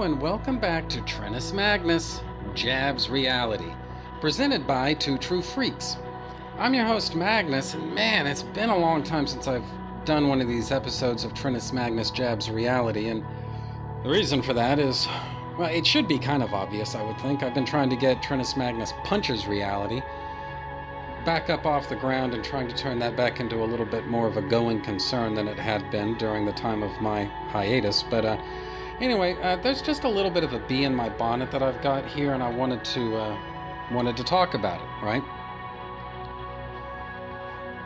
And welcome back to Trennis Magnus, Jabs Reality, presented by Two True Freaks. I'm your host Magnus, and man, it's been a long time since I've done one of these episodes of Trennis Magnus Jabs Reality, and the reason for that is, well, it should be kind of obvious, I would think. I've been trying to get Trennis Magnus Punches Reality back up off the ground and trying to turn that back into a little bit more of a going concern than it had been during the time of my hiatus, but uh, Anyway, uh, there's just a little bit of a bee in my bonnet that I've got here, and I wanted to uh, wanted to talk about it. Right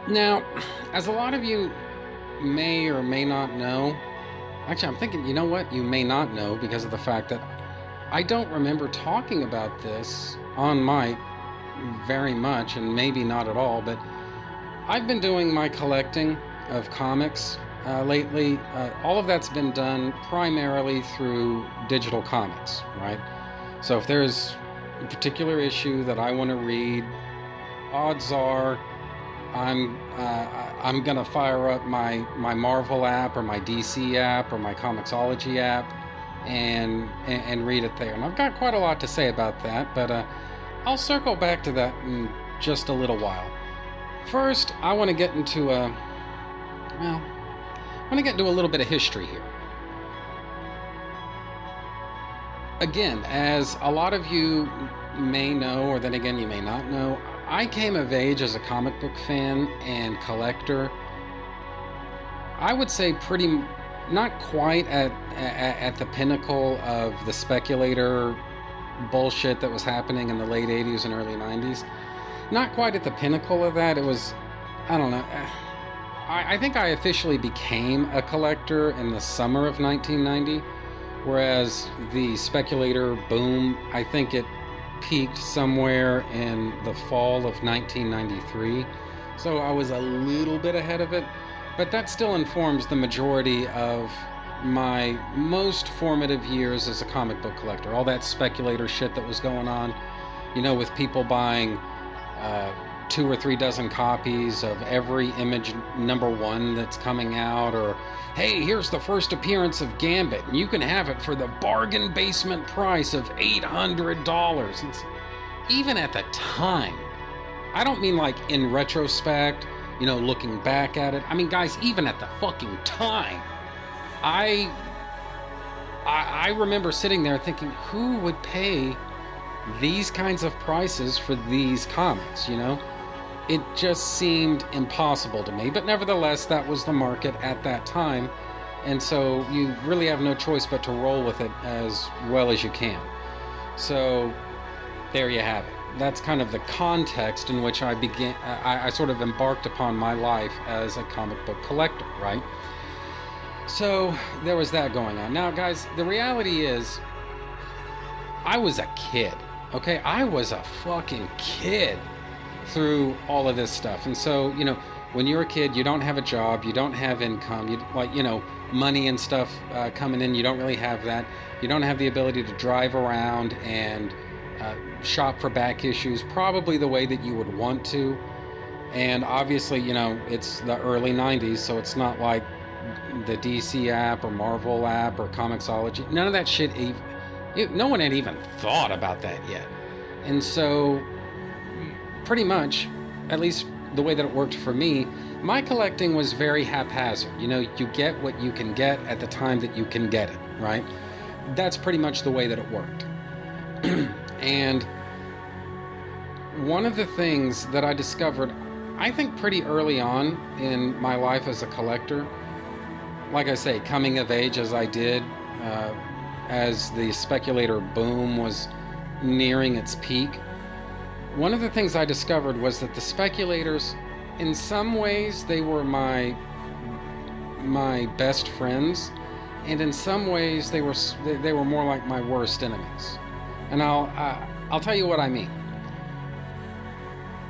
now, as a lot of you may or may not know, actually, I'm thinking, you know what? You may not know because of the fact that I don't remember talking about this on mic very much, and maybe not at all. But I've been doing my collecting of comics uh, lately, uh, all of that's been done primarily through digital comics, right? So if there's a particular issue that I want to read, odds are I'm uh, I'm gonna fire up my my Marvel app or my DC app or my Comixology app and, and, and read it there. And I've got quite a lot to say about that, but uh, I'll circle back to that in just a little while. First, I want to get into a well I'm going to get into a little bit of history here. Again, as a lot of you may know, or then again you may not know, I came of age as a comic book fan and collector. I would say pretty, not quite at, at, at the pinnacle of the speculator bullshit that was happening in the late 80s and early 90s. Not quite at the pinnacle of that. It was, I don't know. I, I think I officially became a collector in the summer of 1990, whereas the speculator boom, I think it peaked somewhere in the fall of 1993. So I was a little bit ahead of it, but that still informs the majority of my most formative years as a comic book collector. All that speculator shit that was going on, you know, with people buying. Uh, two or three dozen copies of every image number one that's coming out, or hey, here's the first appearance of Gambit, and you can have it for the bargain basement price of $800. even at the time, I don't mean like in retrospect, you know, looking back at it. I mean, guys, even at the fucking time, I. I, I remember sitting there thinking, who would pay these kinds of prices for these comics, you know? It just seemed impossible to me. But nevertheless, that was the market at that time. And so you really have no choice but to roll with it as well as you can. So there you have it. That's kind of the context in which I began, I, I sort of embarked upon my life as a comic book collector, right? So there was that going on. Now, guys, the reality is, I was a kid. Okay, I was a fucking kid through all of this stuff. And so, you know, when you're a kid, you don't have a job, you don't have income, you like, you know, money and stuff uh, coming in. You don't really have that. You don't have the ability to drive around and uh, shop for back issues, probably the way that you would want to. And obviously, you know, it's the early 90s, so it's not like the DC app or Marvel app or Comixology. None of that shit. It, no one had even thought about that yet. And so pretty much, at least the way that it worked for me, my collecting was very haphazard. You know, you get what you can get at the time that you can get it, right? That's pretty much the way that it worked. and one of the things that I discovered, I think pretty early on in my life as a collector, like I say, coming of age as I did, uh, as the speculator boom was nearing its peak, one of the things I discovered was that the speculators, in some ways, they were my my best friends, and in some ways, they were they were more like my worst enemies. And I'll uh, I'll tell you what I mean.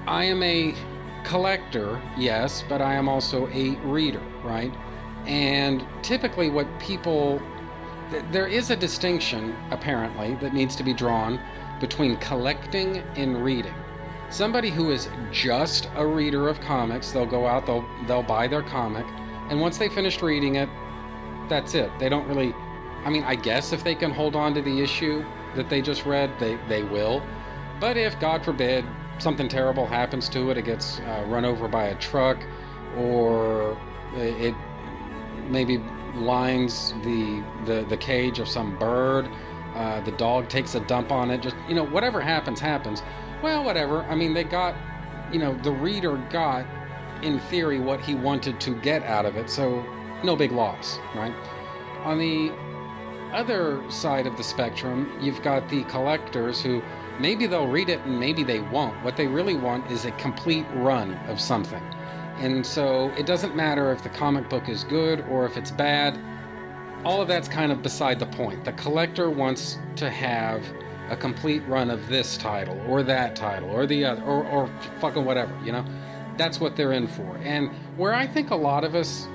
I am a collector, yes, but I am also a reader, right? And typically, what people there is a distinction apparently that needs to be drawn between collecting and reading. Somebody who is just a reader of comics, they'll go out, they'll they'll buy their comic, and once they finished reading it, that's it. They don't really I mean, I guess if they can hold on to the issue that they just read, they, they will. But if, God forbid, something terrible happens to it, it gets uh, run over by a truck, or it maybe lines the, the, the cage of some bird, uh, the dog takes a dump on it, just, you know, whatever happens, happens. Well, whatever. I mean, they got, you know, the reader got, in theory, what he wanted to get out of it, so no big loss, right? On the other side of the spectrum, you've got the collectors who maybe they'll read it and maybe they won't. What they really want is a complete run of something. And so it doesn't matter if the comic book is good or if it's bad. All of that's kind of beside the point. The collector wants to have a complete run of this title or that title or the other or, or fucking whatever, you know? That's what they're in for. And where I think a lot of us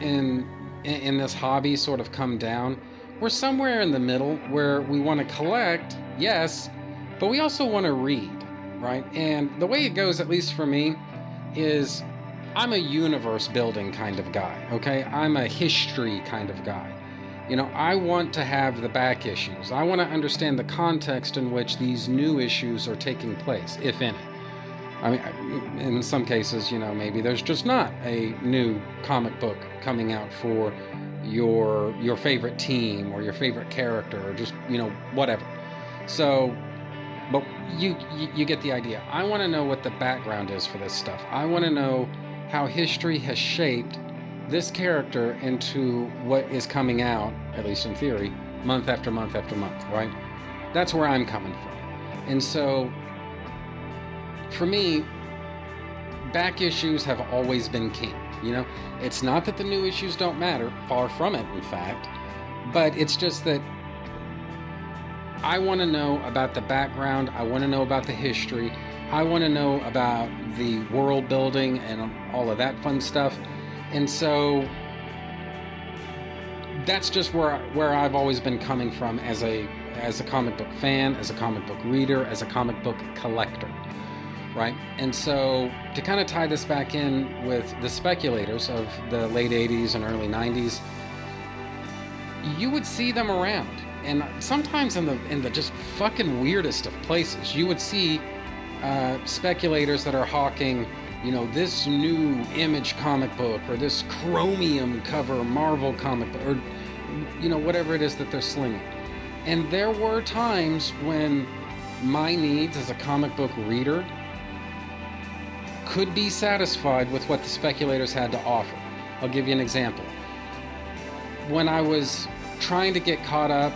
in in this hobby sort of come down we're somewhere in the middle where we want to collect, yes, but we also want to read, right? And the way it goes, at least for me, is I'm a universe building kind of guy, okay? I'm a history kind of guy. You know, I want to have the back issues. I want to understand the context in which these new issues are taking place, if any. I mean, in some cases, you know, maybe there's just not a new comic book coming out for your your favorite team or your favorite character or just you know whatever so but you you, you get the idea i want to know what the background is for this stuff i want to know how history has shaped this character into what is coming out at least in theory month after month after month right? That's where i'm coming from. And so for me back issues have always been king you know, it's not that the new issues don't matter, far from it, in fact, but it's just that I want to know about the background, I want to know about the history, I want to know about the world building and all of that fun stuff. And so that's just where where I've always been coming from as a as a comic book fan, as a comic book reader, as a comic book collector right? And so to kind of tie this back in with the speculators of the late 80s and early 90s, you would see them around. And sometimes in the in the just fucking weirdest of places, you would see uh, speculators that are hawking, you know, this new image comic book or this chromium cover Marvel comic book or, you know, whatever it is that they're slinging. And there were times when my needs as a comic book reader could be satisfied with what the speculators had to offer. I'll give you an example. When I was trying to get caught up,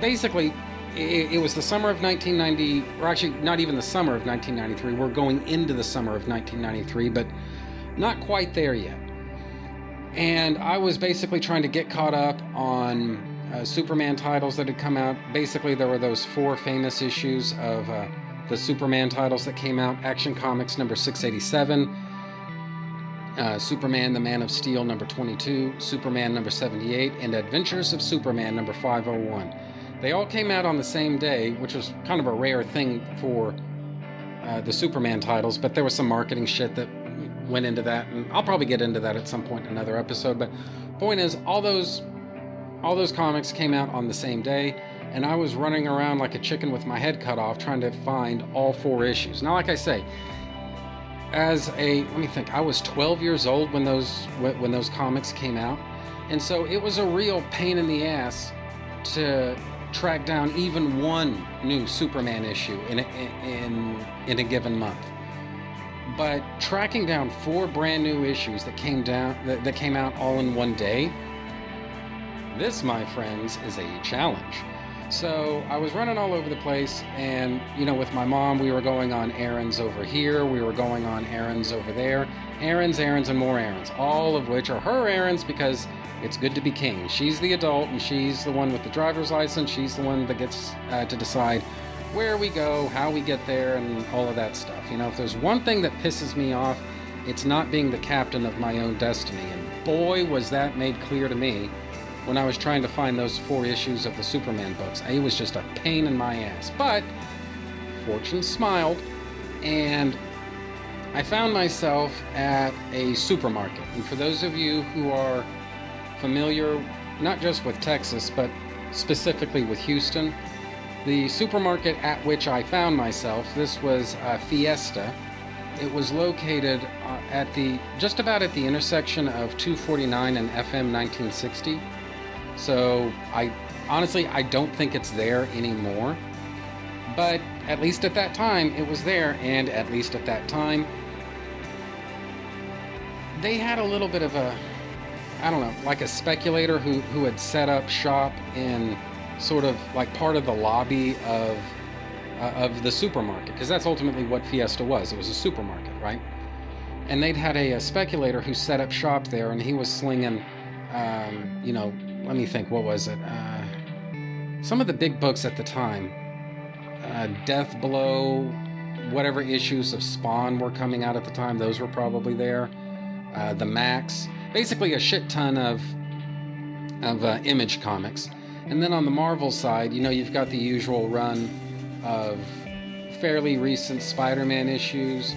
basically, it, it, was the summer of 1990, or actually, not even the summer of 1993. We're going into the summer of 1993, but not quite there yet. And I was basically trying to get caught up on uh, Superman titles that had come out. Basically, there were those four famous issues of. Uh, the Superman titles that came out Action Comics number 687, uh, Superman the Man of Steel number 22, Superman number 78, and Adventures of Superman number 501. They all came out on the same day, which was kind of a rare thing for uh, the Superman titles, but there was some marketing shit that went into that, and I'll probably get into that at some point in another episode. But point is, all those all those comics came out on the same day and I was running around like a chicken with my head cut off trying to find all four issues. Now, like I say, as a let me think, I was 12 years old when those when those comics came out, and so it was a real pain in the ass to track down even one new Superman issue in a, in in a given month. But tracking down four brand new issues that came down that, that came out all in one day, this, my friends, is a challenge. So I was running all over the place, and you know, with my mom, we were going on errands over here, we were going on errands over there, errands, errands, and more errands, all of which are her errands because it's good to be king. She's the adult, and she's the one with the driver's license. She's the one that gets uh, to decide where we go, how we get there, and all of that stuff. You know, if there's one thing that pisses me off, it's not being the captain of my own destiny. And boy, was that made clear to me when I was trying to find those four issues of the Superman books. It was just a pain in my ass. But fortune smiled, and I found myself at a supermarket. And for those of you who are familiar not just with Texas, but specifically with Houston. The supermarket at which I found myself, this was uh, Fiesta. It was located uh, at the just about at the intersection of 249 and FM 1960. So I honestly I don't think it's there anymore. But at least at that time it was there, and at least at that time they had a little bit of a I don't know, like a speculator who, who had set up shop in sort of like part of the lobby of uh, of the supermarket because that's ultimately what Fiesta was. It was a supermarket, right? And they'd had a, a speculator who set up shop there, and he was slinging, um, you know, let me think, what was it? Uh, some of the big books at the time, uh, Deathblow, whatever issues of Spawn were coming out at the time, those were probably there. Uh, the Maxx, basically a shit ton of of uh, Image comics. And then on the Marvel side, you know, you've got the usual run of fairly recent Spider Man issues,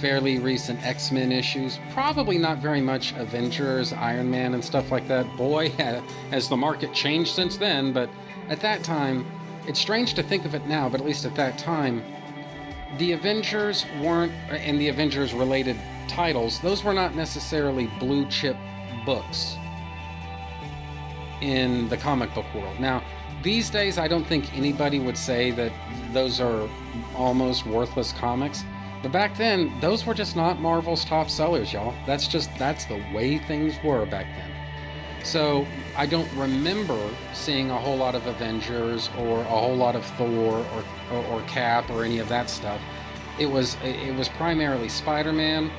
fairly recent X Men issues, probably not very much Avengers, Iron Man, and stuff like that. Boy, has the market changed since then, but at that time, it's strange to think of it now, but at least at that time, the Avengers weren't, and the Avengers related titles, those were not necessarily blue chip books in the comic book world. Now, these days, I don't think anybody would say that those are almost worthless comics. But back then, those were just not Marvel's top sellers, y'all. That's just, that's the way things were back then. So I don't remember seeing a whole lot of Avengers or a whole lot of Thor or, or, or Cap or any of that stuff. It was, it was primarily Spider Man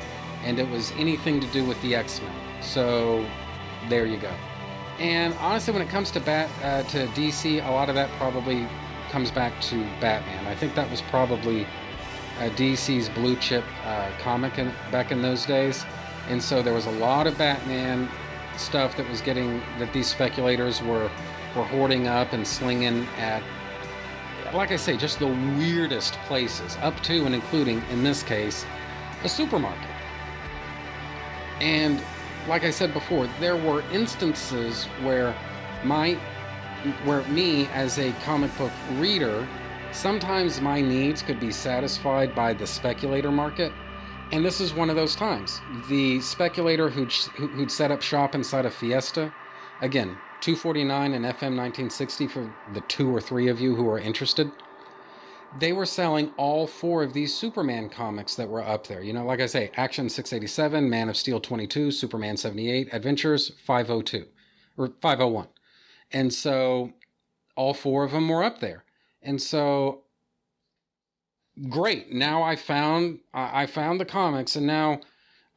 and it was anything to do with the X Men. So there you go. And honestly, when it comes to Bat uh, to DC, a lot of that probably comes back to Batman. I think that was probably uh, DC's blue chip uh, comic in, back in those days, and so there was a lot of Batman stuff that was getting that these speculators were were hoarding up and slinging at. Like I say, just the weirdest places, up to and including, in this case, a supermarket. And like I said before, there were instances where my where me as a comic book reader, sometimes my needs could be satisfied by the speculator market. And this is one of those times. The speculator who'd, who'd set up shop inside of Fiesta, again, 249 and FM 1960 for the two or three of you who are interested they were selling all four of these Superman comics that were up there. You know, like I say, Action 687, Man of Steel 22, Superman 78, Adventures 502 or 501. And so all four of them were up there. And so great. Now I found I found the comics and now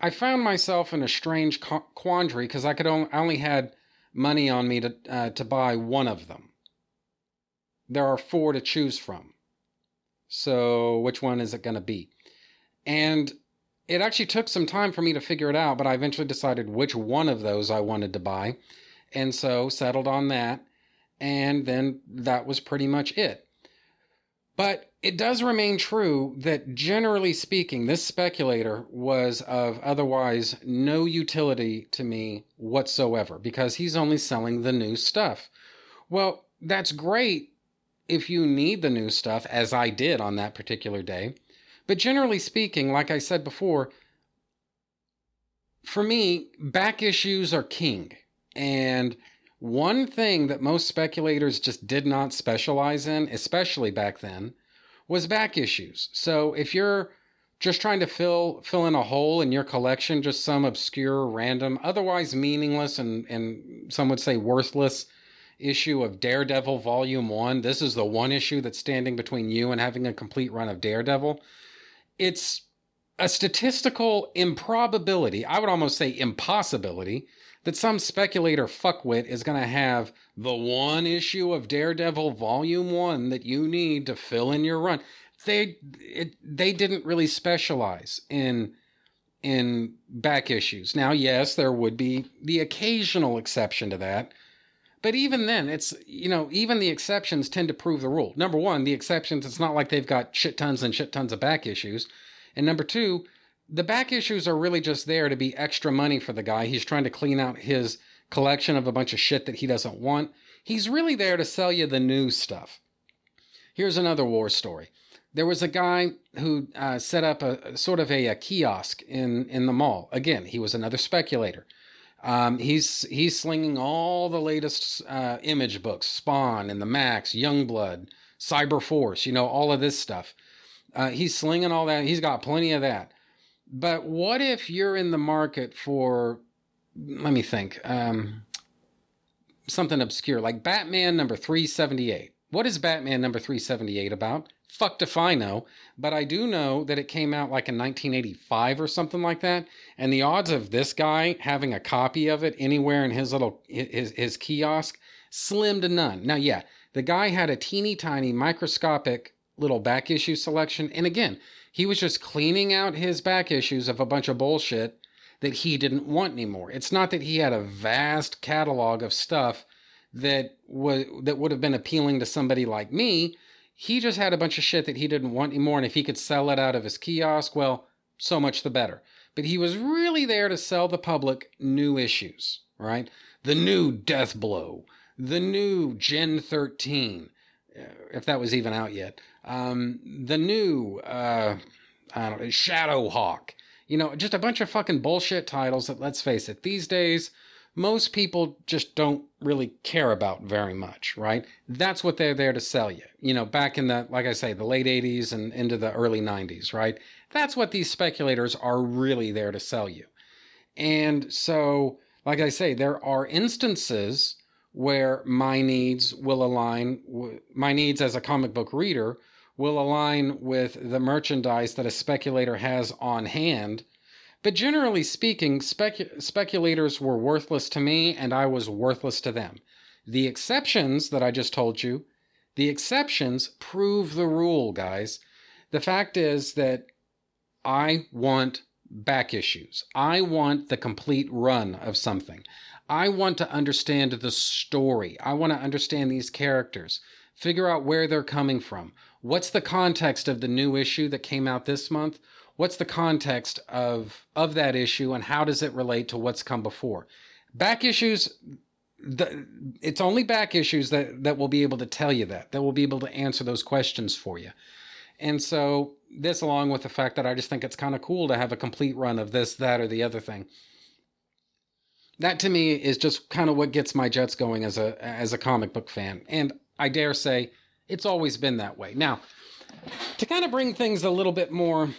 I found myself in a strange quandary because I could only, I only had money on me to uh, to buy one of them. There are four to choose from. So which one is it going to be? And it actually took some time for me to figure it out, but I eventually decided which one of those I wanted to buy. And so settled on that. And then that was pretty much it. But it does remain true that generally speaking, this speculator was of otherwise no utility to me whatsoever because he's only selling the new stuff. Well, that's great if you need the new stuff, as I did on that particular day. But generally speaking, like I said before, for me, back issues are king. And one thing that most speculators just did not specialize in, especially back then, was back issues. So if you're just trying to fill fill in a hole in your collection, just some obscure, random, otherwise meaningless and, and some would say worthless issue of Daredevil Volume 1. This is the one issue that's standing between you and having a complete run of Daredevil. It's a statistical improbability, I would almost say impossibility, that some speculator fuckwit is going to have the one issue of Daredevil Volume 1 that you need to fill in your run. They it, they didn't really specialize in in back issues. Now, yes, there would be the occasional exception to that but even then, it's, you know, even the exceptions tend to prove the rule. Number one, the exceptions, it's not like they've got shit tons and shit tons of back issues. And number two, the back issues are really just there to be extra money for the guy. He's trying to clean out his collection of a bunch of shit that he doesn't want. He's really there to sell you the new stuff. Here's another war story. There was a guy who uh, set up a, sort of a, a, kiosk in in the mall. Again, he was another speculator. Um, he's he's slinging all the latest uh, image books, Spawn and the Maxx, Youngblood, Cyber Force. You know all of this stuff. Uh, he's slinging all that. He's got plenty of that. But what if you're in the market for? Let me think. Um, something obscure like Batman number three seventy eight. What is Batman number three seventy eight about? fucked if I know, but I do know that it came out like in 1985 or something like that. And the odds of this guy having a copy of it anywhere in his little his his kiosk slim to none. Now, yeah, the guy had a teeny tiny microscopic little back issue selection, and again, he was just cleaning out his back issues of a bunch of bullshit that he didn't want anymore. It's not that he had a vast catalog of stuff that was that would have been appealing to somebody like me he just had a bunch of shit that he didn't want anymore, and if he could sell it out of his kiosk, well, so much the better. But he was really there to sell the public new issues, right? The new Deathblow, the new Gen 13, uh, if that was even out yet, um, the new, uh, I don't know, Shadowhawk. You know, just a bunch of fucking bullshit titles that, let's face it, these days most people just don't really care about very much, right? That's what they're there to sell you. You know, back in the, like I say, the late 80s and into the early 90s, right? That's what these speculators are really there to sell you. And so, like I say, there are instances where my needs will align, my needs as a comic book reader will align with the merchandise that a speculator has on hand but generally speaking, specu- speculators were worthless to me and I was worthless to them. The exceptions that I just told you, the exceptions prove the rule, guys. The fact is that I want back issues. I want the complete run of something. I want to understand the story. I want to understand these characters, figure out where they're coming from. What's the context of the new issue that came out this month? What's the context of of that issue and how does it relate to what's come before? Back issues the, it's only back issues that that will be able to tell you that that will be able to answer those questions for you. And so this along with the fact that i just think it's kind of cool to have a complete run of this that or the other thing that to me is just kind of what gets my jets going as a as a comic book fan. And i dare say it's always been that way. Now to kind of bring things a little bit more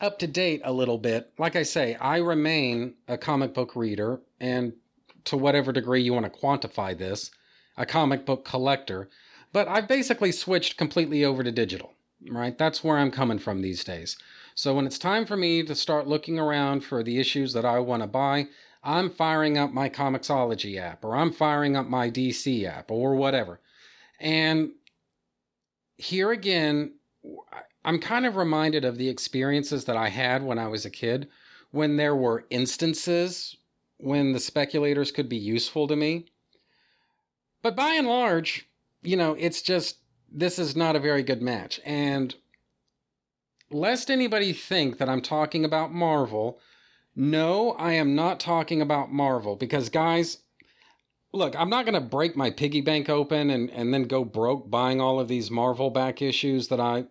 up to date a little bit, like I say, I remain a comic book reader, and to whatever degree you want to quantify this, a comic book collector. But I've basically switched completely over to digital, right? That's where I'm coming from these days. So when it's time for me to start looking around for the issues that I want to buy, I'm firing up my Comixology app, or I'm firing up my DC app, or whatever. And here again, I'm kind of reminded of the experiences that I had when I was a kid, when there were instances when the speculators could be useful to me. But by and large, you know, it's just this is not a very good match. And lest anybody think that I'm talking about Marvel, no, I am not talking about Marvel because, guys, look, I'm not going to break my piggy bank open and, and then go broke buying all of these Marvel back issues that I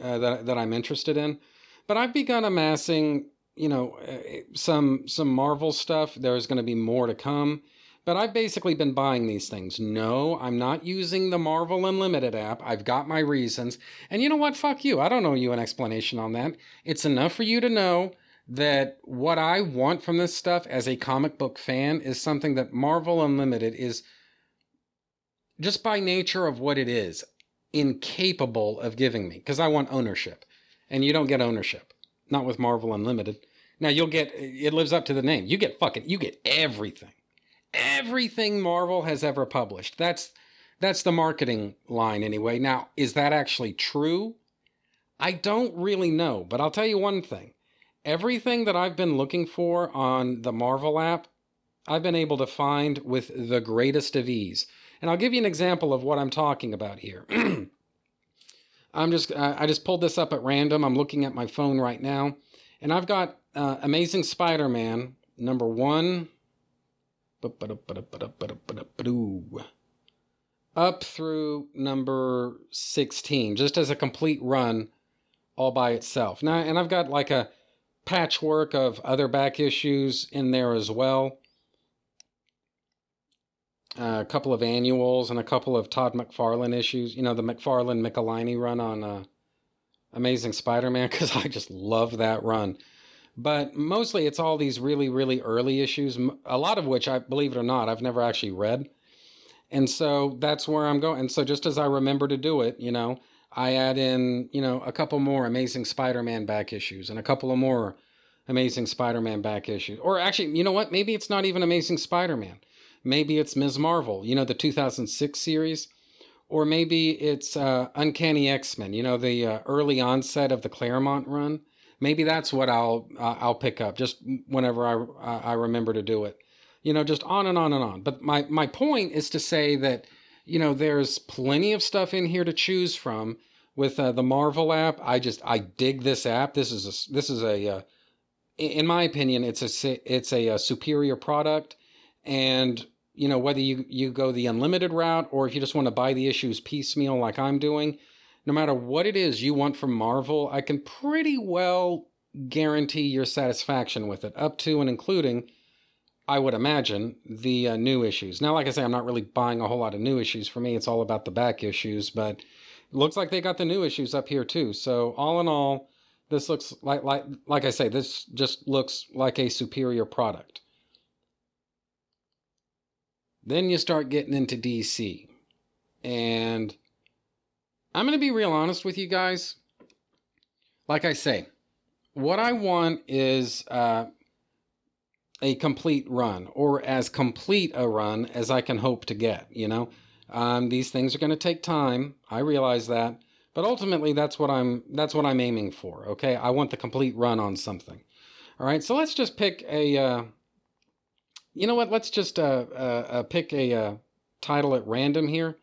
uh, that that I'm interested in. But I've begun amassing, you know, uh, some some Marvel stuff. There's going to be more to come. But I've basically been buying these things. No, I'm not using the Marvel Unlimited app. I've got my reasons. And you know what? Fuck you. I don't owe you an explanation on that. It's enough for you to know that what I want from this stuff as a comic book fan is something that Marvel Unlimited is just by nature of what it is incapable of giving me because I want ownership. And you don't get ownership. Not with Marvel Unlimited. Now you'll get it lives up to the name. You get fucking you get everything. Everything Marvel has ever published. That's that's the marketing line anyway. Now, is that actually true? I don't really know, but I'll tell you one thing. Everything that I've been looking for on the Marvel app, I've been able to find with the greatest of ease. And I'll give you an example of what I'm talking about here. I'm just uh, I just pulled this up at random. I'm looking at my phone right now, and I've got uh, Amazing Spider-Man number 1 up through number 16, just as a complete run all by itself. Now, and I've got like a patchwork of other back issues in there as well. Uh, a couple of annuals and a couple of Todd McFarlane issues. You know, the McFarlane Michelinie run on uh, Amazing Spider Man, because I just love that run. But mostly it's all these really, really early issues, a lot of which, I believe it or not, I've never actually read. And so that's where I'm going. And so just as I remember to do it, you know, I add in, you know, a couple more Amazing Spider-Man back issues and a couple of more Amazing Spider-Man back issues. Or actually, you know what? Maybe it's not even Amazing Spider-Man. Maybe it's Ms. Marvel, you know, the 2006 series. Or maybe it's uh, Uncanny X-Men, you know, the uh, early onset of the Claremont run. Maybe that's what I'll uh, I'll pick up just whenever I I remember to do it. You know, just on and on and on. But my my point is to say that you know, there's plenty of stuff in here to choose from with uh, the Marvel app. I just I dig this app. This is a this is a uh, in my opinion, it's a it's a, a, superior product, and you know whether you you go the unlimited route or if you just want to buy the issues piecemeal like I'm doing, no matter what it is you want from Marvel, I can pretty well guarantee your satisfaction with it, up to and including I would imagine, the uh, new issues. Now, like I say, I'm not really buying a whole lot of new issues. For me, it's all about the back issues, but it looks like they got the new issues up here too. So, all in all, this looks like like like I say, this just looks like a superior product. Then you start getting into DC. And I'm going to be real honest with you guys. Like I say, what I want is uh, a complete run or as complete a run as I can hope to get, you know? Um, these things are going to take time. I realize that, but ultimately that's what I'm that's what I'm aiming for, okay? I want the complete run on something. All right? So let's just pick a uh, you know what? Let's just uh, uh, uh pick a uh, title at random here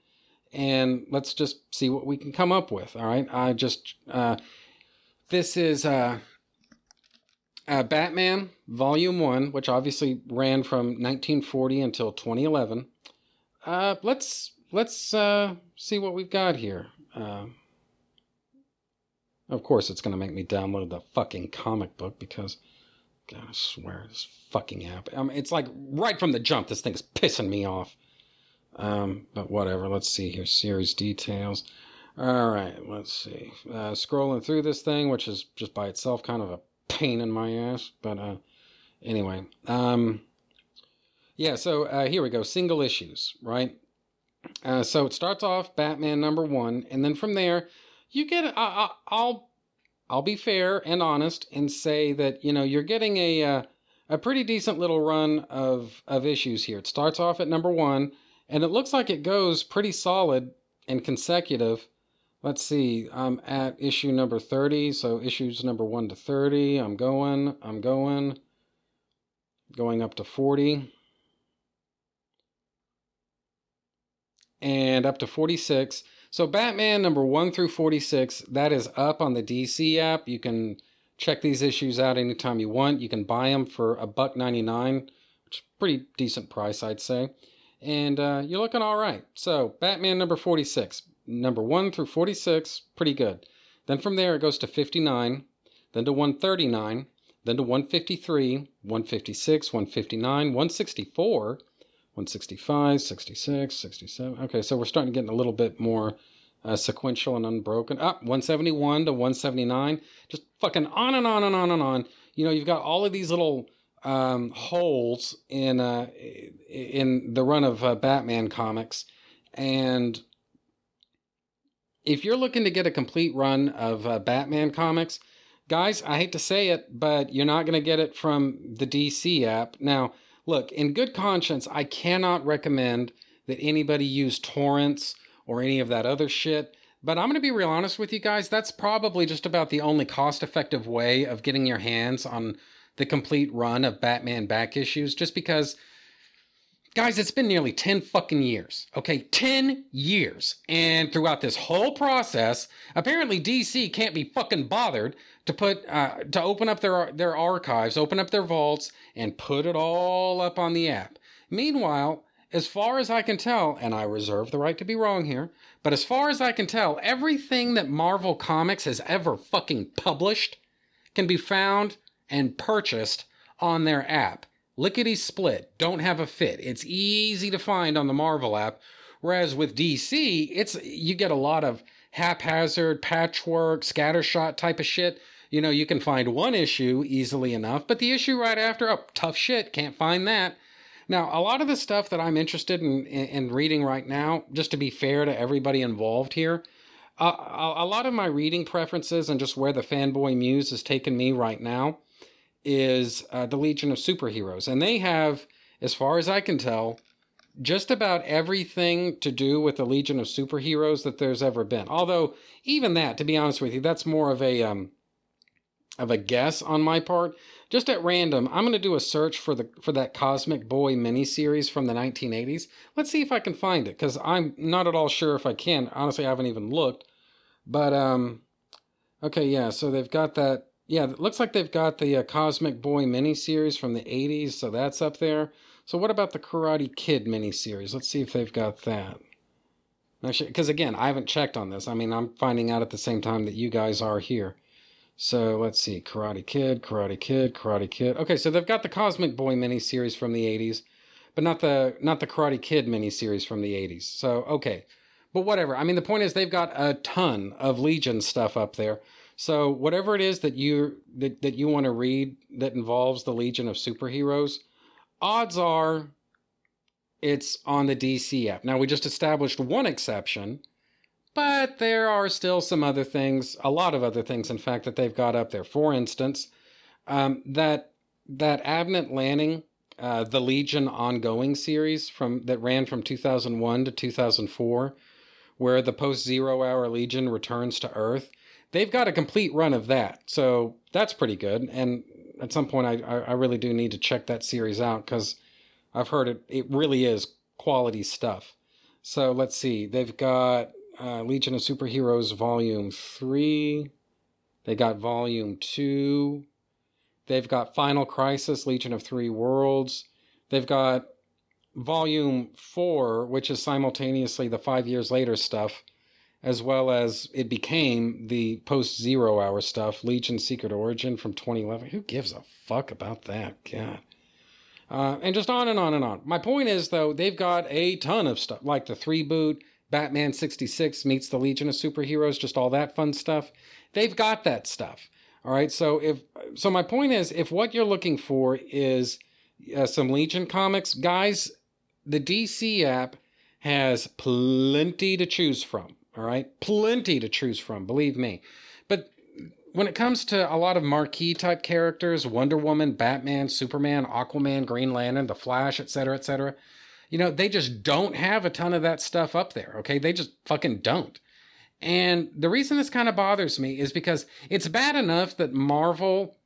and let's just see what we can come up with, all right? I just uh, this is uh, Batman Volume 1, which obviously ran from 1940 until 2011. Uh, let's let's uh, see what we've got here. Uh, of course, it's going to make me download the fucking comic book because, God, I swear, this fucking app. I mean, it's like right from the jump, this thing's pissing me off. Um, but whatever. Let's see here. Series details. All right, let's see. Uh, scrolling through this thing, which is just by itself kind of a pain in my ass. But uh, anyway, um, yeah. So uh, here we go. Single issues, right? Uh, so it starts off Batman number one, and then from there, you get. I, I'll I'll be fair and honest and say that you know you're getting a uh, a pretty decent little run of of issues here. It starts off at number one, and it looks like it goes pretty solid and consecutive let's see, I'm at issue number 30. So issues number 1 to 30. I'm going, I'm going, going up to 40. And up to 46. So Batman number 1 through 46, that is up on the DC app. You can check these issues out anytime you want. You can buy them for a buck 99, which is pretty decent price, I'd say. And uh, you're looking all right. So Batman number 46 number 1 through 46, pretty good. Then from there it goes to 59, then to 139, then to 153, 156, 159, 164, 165, 66, 67. Okay, so we're starting to get a little bit more uh, sequential and unbroken. Up ah, 171 to 179, just fucking on and on and on and on. You know, you've got all of these little um, holes in uh, in the run of uh, Batman comics, and if you're looking to get a complete run of uh, Batman comics, guys, I hate to say it, but you're not going to get it from the DC app. Now, look, in good conscience, I cannot recommend that anybody use torrents or any of that other shit. But I'm going to be real honest with you guys. That's probably just about the only cost effective way of getting your hands on the complete run of Batman back issues, just because Guys, it's been nearly 10 fucking years. Okay, 10 years. And throughout this whole process, apparently DC can't be fucking bothered to put uh, to open up their their archives, open up their vaults and put it all up on the app. Meanwhile, as far as I can tell, and I reserve the right to be wrong here, but as far as I can tell, everything that Marvel Comics has ever fucking published can be found and purchased on their app. Lickety split, don't have a fit. It's easy to find on the Marvel app. Whereas with DC, it's you get a lot of haphazard, patchwork, scattershot type of shit. You know, you can find one issue easily enough, but the issue right after, oh, tough shit, can't find that. Now, a lot of the stuff that I'm interested in, in, in reading right now, just to be fair to everybody involved here, uh, a, lot of my reading preferences and just where the fanboy muse has taken me right now is uh, the Legion of Superheroes. And they have, as far as I can tell, just about everything to do with the Legion of Superheroes that there's ever been. Although, even that, to be honest with you, that's more of a um, of a guess on my part just at random, I'm going to do a search for the for that Cosmic Boy miniseries from the 1980s. Let's see if I can find it because I'm not at all sure if I can. Honestly, I haven't even looked. But um, okay, yeah. So they've got that. Yeah, it looks like they've got the uh, Cosmic Boy miniseries from the 80s, so that's up there. So what about the Karate Kid miniseries? Let's see if they've got that. Because again, I haven't checked on this. I mean, I'm finding out at the same time that you guys are here. So let's see, Karate Kid, Karate Kid, Karate Kid. Okay, so they've got the Cosmic Boy miniseries from the '80s, but not the not the Karate Kid miniseries from the '80s. So okay, but whatever. I mean, the point is they've got a ton of Legion stuff up there. So whatever it is that you that, that you want to read that involves the Legion of Superheroes, odds are it's on the DC app. Now we just established one exception but there are still some other things, a lot of other things, in fact, that they've got up there. For instance, um, that that Abnett Lanning, uh, the Legion ongoing series from that ran from 2001 to 2004, where the post Zero Hour Legion returns to Earth. They've got a complete run of that, so that's pretty good. And at some point, I I really do need to check that series out because I've heard it. It really is quality stuff. So let's see. They've got uh, Legion of Superheroes Volume 3. They got Volume 2. They've got Final Crisis, Legion of Three Worlds. They've got Volume 4, which is simultaneously the five years later stuff, as well as it became the post zero hour stuff, Legion Secret Origin from 2011. Who gives a fuck about that? God. Uh, and just on and on and on. My point is, though, they've got a ton of stuff, like the three boot, Batman 66 meets the Legion of Superheroes, just all that fun stuff. They've got that stuff. All right. So if so, my point is, if what you're looking for is uh, some Legion comics, guys, the DC app has plenty to choose from. All right, plenty to choose from. Believe me. But when it comes to a lot of marquee type characters, Wonder Woman, Batman, Superman, Aquaman, Green Lantern, The Flash, etc., etc you know, they just don't have a ton of that stuff up there. Okay. They just fucking don't. And the reason this kind of bothers me is because it's bad enough that Marvel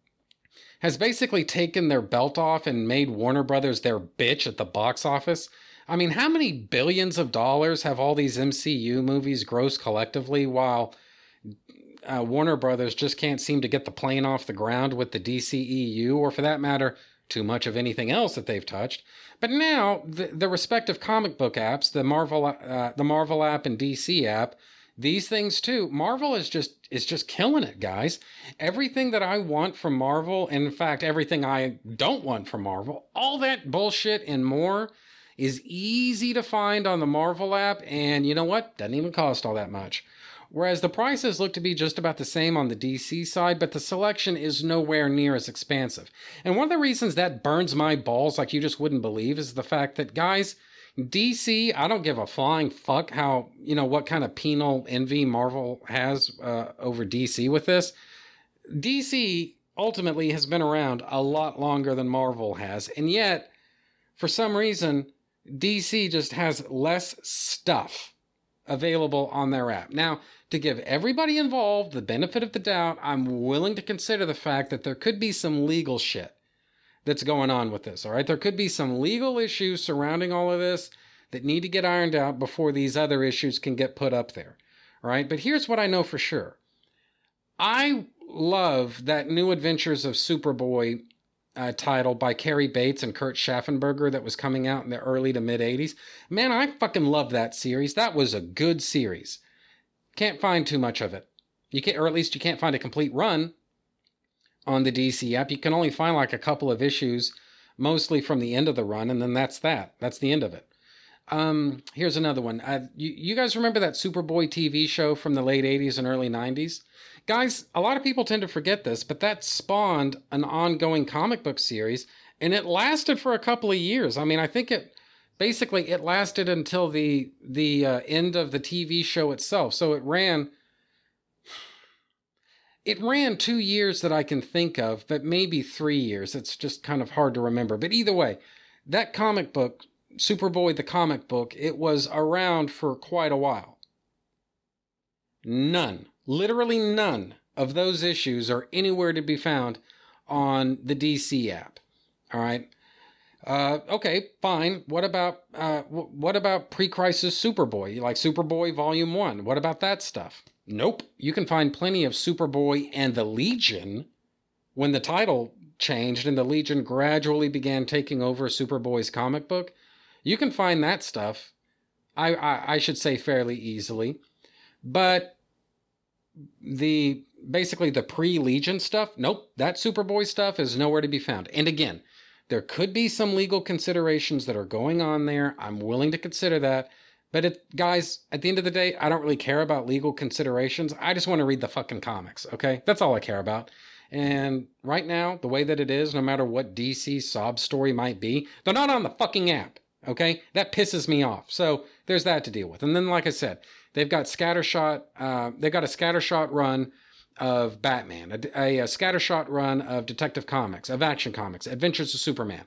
has basically taken their belt off and made Warner Brothers their bitch at the box office. I mean, how many billions of dollars have all these MCU movies grossed collectively while uh, Warner Brothers just can't seem to get the plane off the ground with the DCEU, or for that matter, too much of anything else that they've touched. But now the, the respective comic book apps, the Marvel, uh, the Marvel app and DC app, these things too. Marvel is just is just killing it, guys. Everything that I want from Marvel, in fact, everything I don't want from Marvel, all that bullshit and more is easy to find on the Marvel app. And you know what? Doesn't even cost all that much. Whereas the prices look to be just about the same on the DC side, but the selection is nowhere near as expansive. And one of the reasons that burns my balls like you just wouldn't believe is the fact that, guys, DC, I don't give a flying fuck how, you know, what kind of penal envy Marvel has uh, over DC with this. DC ultimately has been around a lot longer than Marvel has, and yet, for some reason, DC just has less stuff available on their app. Now, to give everybody involved the benefit of the doubt, I'm willing to consider the fact that there could be some legal shit that's going on with this. All right. There could be some legal issues surrounding all of this that need to get ironed out before these other issues can get put up there. All right. But here's what I know for sure I love that new adventures of Superboy uh, title by Cary Bates and Kurt Schaffenberger that was coming out in the early to mid 80s. Man, I fucking love that series. That was a good series. Can't find too much of it. You can't, or at least you can't find a complete run on the DC app. You can only find like a couple of issues, mostly from the end of the run, and then that's that. That's the end of it. Um, here's another one. Uh, you, you guys remember that Superboy TV show from the late 80s and early 90s? Guys, a lot of people tend to forget this, but that spawned an ongoing comic book series, and it lasted for a couple of years. I mean, I think it basically it lasted until the the uh, end of the TV show itself. So it ran it ran two years that I can think of, but maybe three years. It's just kind of hard to remember. But either way, that comic book, Superboy the comic book, it was around for quite a while. None, literally none of those issues are anywhere to be found on the DC app. All right. Uh, okay, fine. What about uh, w- what about pre-crisis Superboy, like Superboy Volume One? What about that stuff? Nope. You can find plenty of Superboy and the Legion when the title changed and the Legion gradually began taking over Superboy's comic book. You can find that stuff, I, I, I should say, fairly easily. But the basically the pre Legion stuff, nope, that Superboy stuff is nowhere to be found. And again, there could be some legal considerations that are going on there. I'm willing to consider that. But it, guys, at the end of the day, I don't really care about legal considerations. I just want to read the fucking comics, okay? That's all I care about. And right now, the way that it is, no matter what DC sob story might be, they're not on the fucking app, okay? That pisses me off. So there's that to deal with. And then, like I said, they've got scattershot. Uh, they've got a scattershot run of Batman, a, a, a scattershot run of Detective Comics, of Action Comics, Adventures of Superman.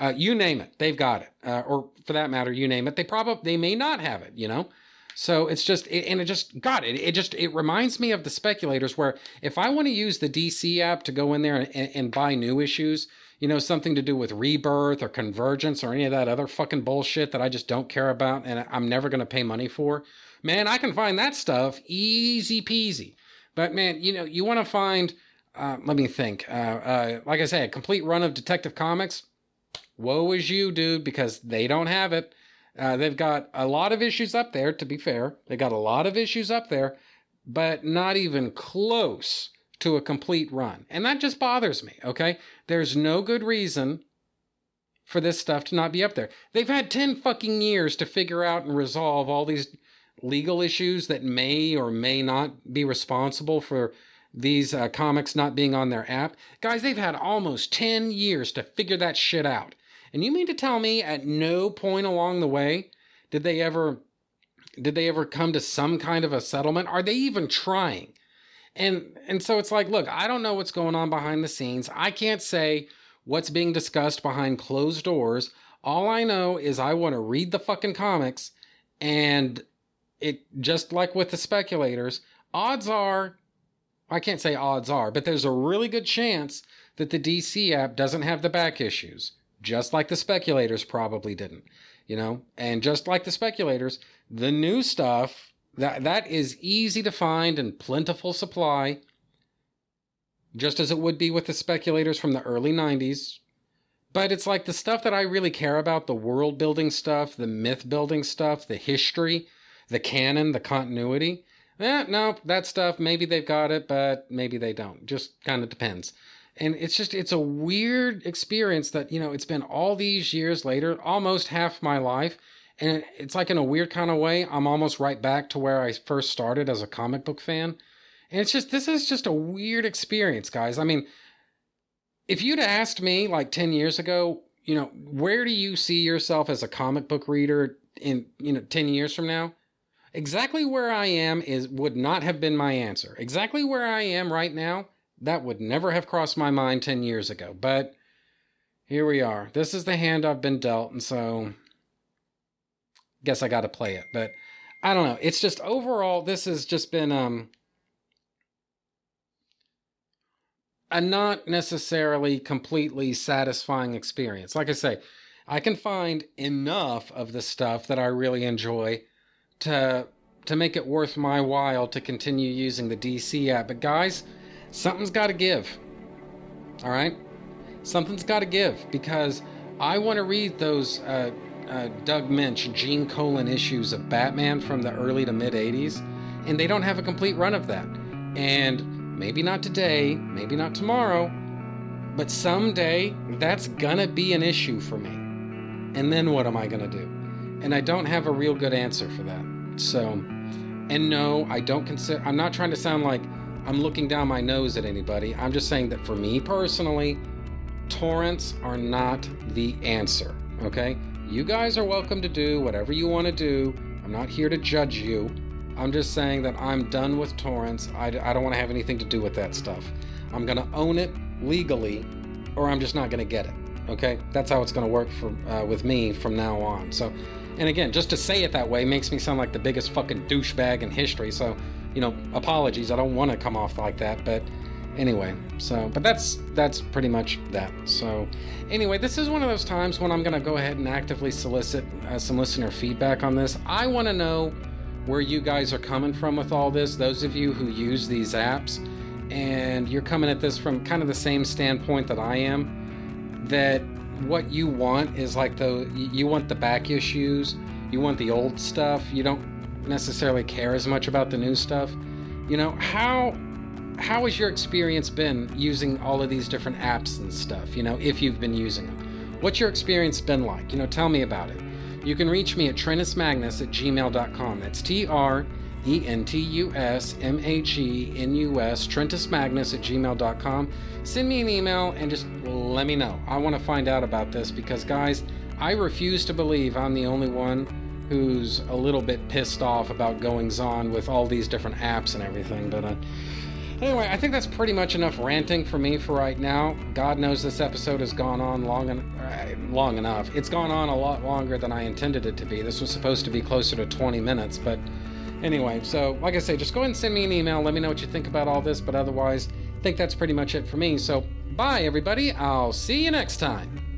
Uh, you name it, they've got it. Uh, or for that matter, you name it, they probably they may not have it. You know. So it's just, it, and it just, got it, it just, it reminds me of the speculators where if I want to use the DC app to go in there and, and buy new issues, you know, something to do with rebirth or convergence or any of that other fucking bullshit that I just don't care about and I'm never going to pay money for, man, I can find that stuff easy peasy. But man, you know, you want to find, uh, let me think, uh, uh, like I say, a complete run of Detective Comics, woe is you, dude, because they don't have it. Uh, they've got a lot of issues up there, to be fair. They got a lot of issues up there, but not even close to a complete run. And that just bothers me, okay? There's no good reason for this stuff to not be up there. They've had 10 fucking years to figure out and resolve all these legal issues that may or may not be responsible for these uh, comics not being on their app. Guys, they've had almost 10 years to figure that shit out. And you mean to tell me at no point along the way did they ever did they ever come to some kind of a settlement? Are they even trying? And and so it's like, look, I don't know what's going on behind the scenes. I can't say what's being discussed behind closed doors. All I know is I want to read the fucking comics and it just like with the speculators, odds are I can't say odds are, but there's a really good chance that the DC app doesn't have the back issues just like the speculators probably didn't, you know? And just like the speculators, the new stuff that that is easy to find and plentiful supply, just as it would be with the speculators from the early 90s. But it's like the stuff that I really care about, the world building stuff, the myth building stuff, the history, the canon, the continuity. Eh, no, that stuff, maybe they've got it, but maybe they don't. Just kind of depends and it's just it's a weird experience that you know it's been all these years later almost half my life and it's like in a weird kind of way i'm almost right back to where i first started as a comic book fan and it's just this is just a weird experience guys i mean if you'd asked me like 10 years ago you know where do you see yourself as a comic book reader in you know 10 years from now exactly where i am is would not have been my answer exactly where i am right now that would never have crossed my mind 10 years ago. But here we are. This is the hand I've been dealt, and so guess I got to play it. But I don't know. It's just overall, this has just been um, a not necessarily completely satisfying experience. Like I say, I can find enough of the stuff that I really enjoy to to make it worth my while to continue using the DC app. But guys, something's got to give. All right? Something's got to give because I want to read those uh, uh, Doug Moench, Gene Colan issues of Batman from the early to mid 80s, and they don't have a complete run of that. And maybe not today, maybe not tomorrow, but someday that's gonna be an issue for me. And then what am I gonna do? And I don't have a real good answer for that. So, and no, I don't consider, I'm not trying to sound like I'm looking down my nose at anybody. I'm just saying that for me personally, torrents are not the answer, okay? You guys are welcome to do whatever you want to do. I'm not here to judge you. I'm just saying that I'm done with torrents. I, I don't want to have anything to do with that stuff. I'm going to own it legally, or I'm just not going to get it. Okay? That's how it's going to work for uh, with me from now on. So, and again, just to say it that way makes me sound like the biggest fucking douchebag in history. So, you know, apologies. I don't want to come off like that, but anyway so but that's that's pretty much that so anyway this is one of those times when i'm going to go ahead and actively solicit uh, some listener feedback on this i want to know where you guys are coming from with all this those of you who use these apps and you're coming at this from kind of the same standpoint that i am that what you want is like the you want the back issues you want the old stuff you don't necessarily care as much about the new stuff you know how how has your experience been using all of these different apps and stuff? You know, if you've been using them, what's your experience been like? You know, tell me about it. You can reach me at trentusmagnus at gmail.com. That's T R E N T U S M A G N U S, trentusmagnus at gmail.com. Send me an email and just let me know. I want to find out about this because, guys, I refuse to believe I'm the only one who's a little bit pissed off about goings on with all these different apps and everything. But, uh, Anyway, I think that's pretty much enough ranting for me for right now. God knows this episode has gone on long, en- uh, long enough. It's gone on a lot longer than I intended it to be. This was supposed to be closer to 20 minutes, but anyway, so like I say, just go ahead and send me an email. Let me know what you think about all this, but otherwise, I think that's pretty much it for me. So, bye, everybody. I'll see you next time.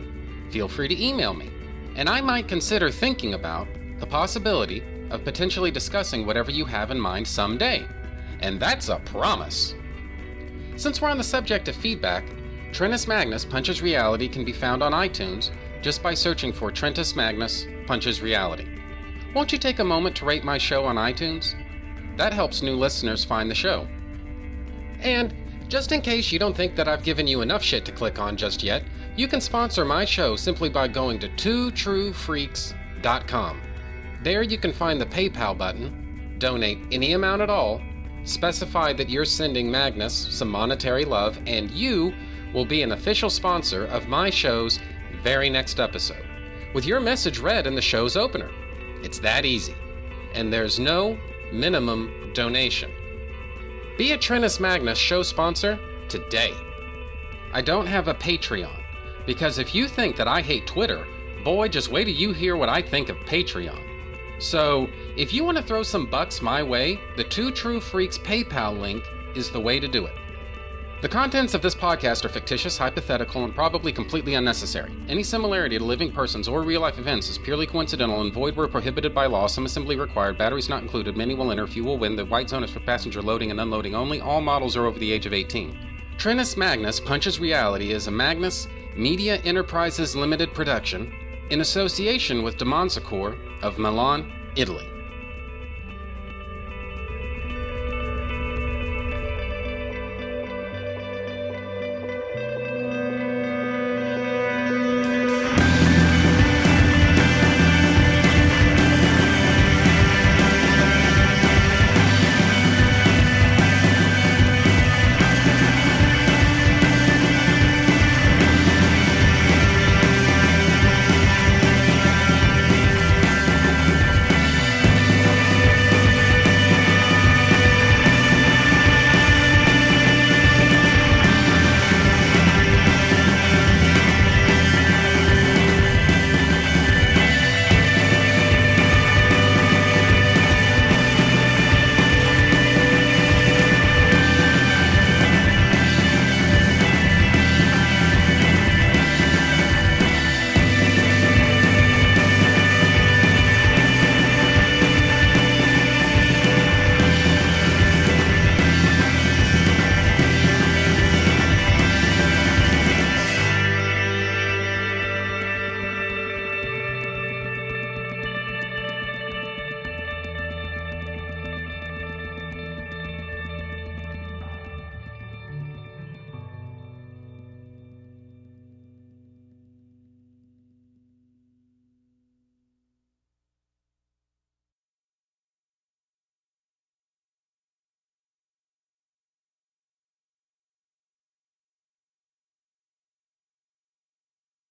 Feel free to email me. and I might consider thinking about the possibility of potentially discussing whatever you have in mind someday. And that's a promise. Since we're on the subject of feedback, Trentus Magnus Punches Reality can be found on iTunes just by searching for Trentus Magnus Punches Reality. Won't you take a moment to rate my show on iTunes? That helps new listeners find the show. And just in case you don't think that I've given you enough shit to click on just yet, you can sponsor my show simply by going to twotruefreaks.com. There you can find the PayPal button, donate any amount at all, specify that you're sending Magnus some monetary love, and you will be an official sponsor of my show's very next episode, with your message read in the show's opener. It's that easy. And there's no minimum donation. Be a Trentus Magnus show sponsor today. I don't have a Patreon, because if you think that I hate Twitter, boy, just wait till you hear what I think of Patreon. So, if you want to throw some bucks my way, the Two True Freaks PayPal link is the way to do it. The contents of this podcast are fictitious, hypothetical, and probably completely unnecessary. Any similarity to living persons or real life events is purely coincidental and void where prohibited by law. Some assembly required, batteries not included, many will enter, few will win. The white zone is for passenger loading and unloading only. All models are over the age of 18. Trentus Magnus Punches Reality is a Magnus Media Enterprises Limited production in association with Demonsacor of Milan, Italy.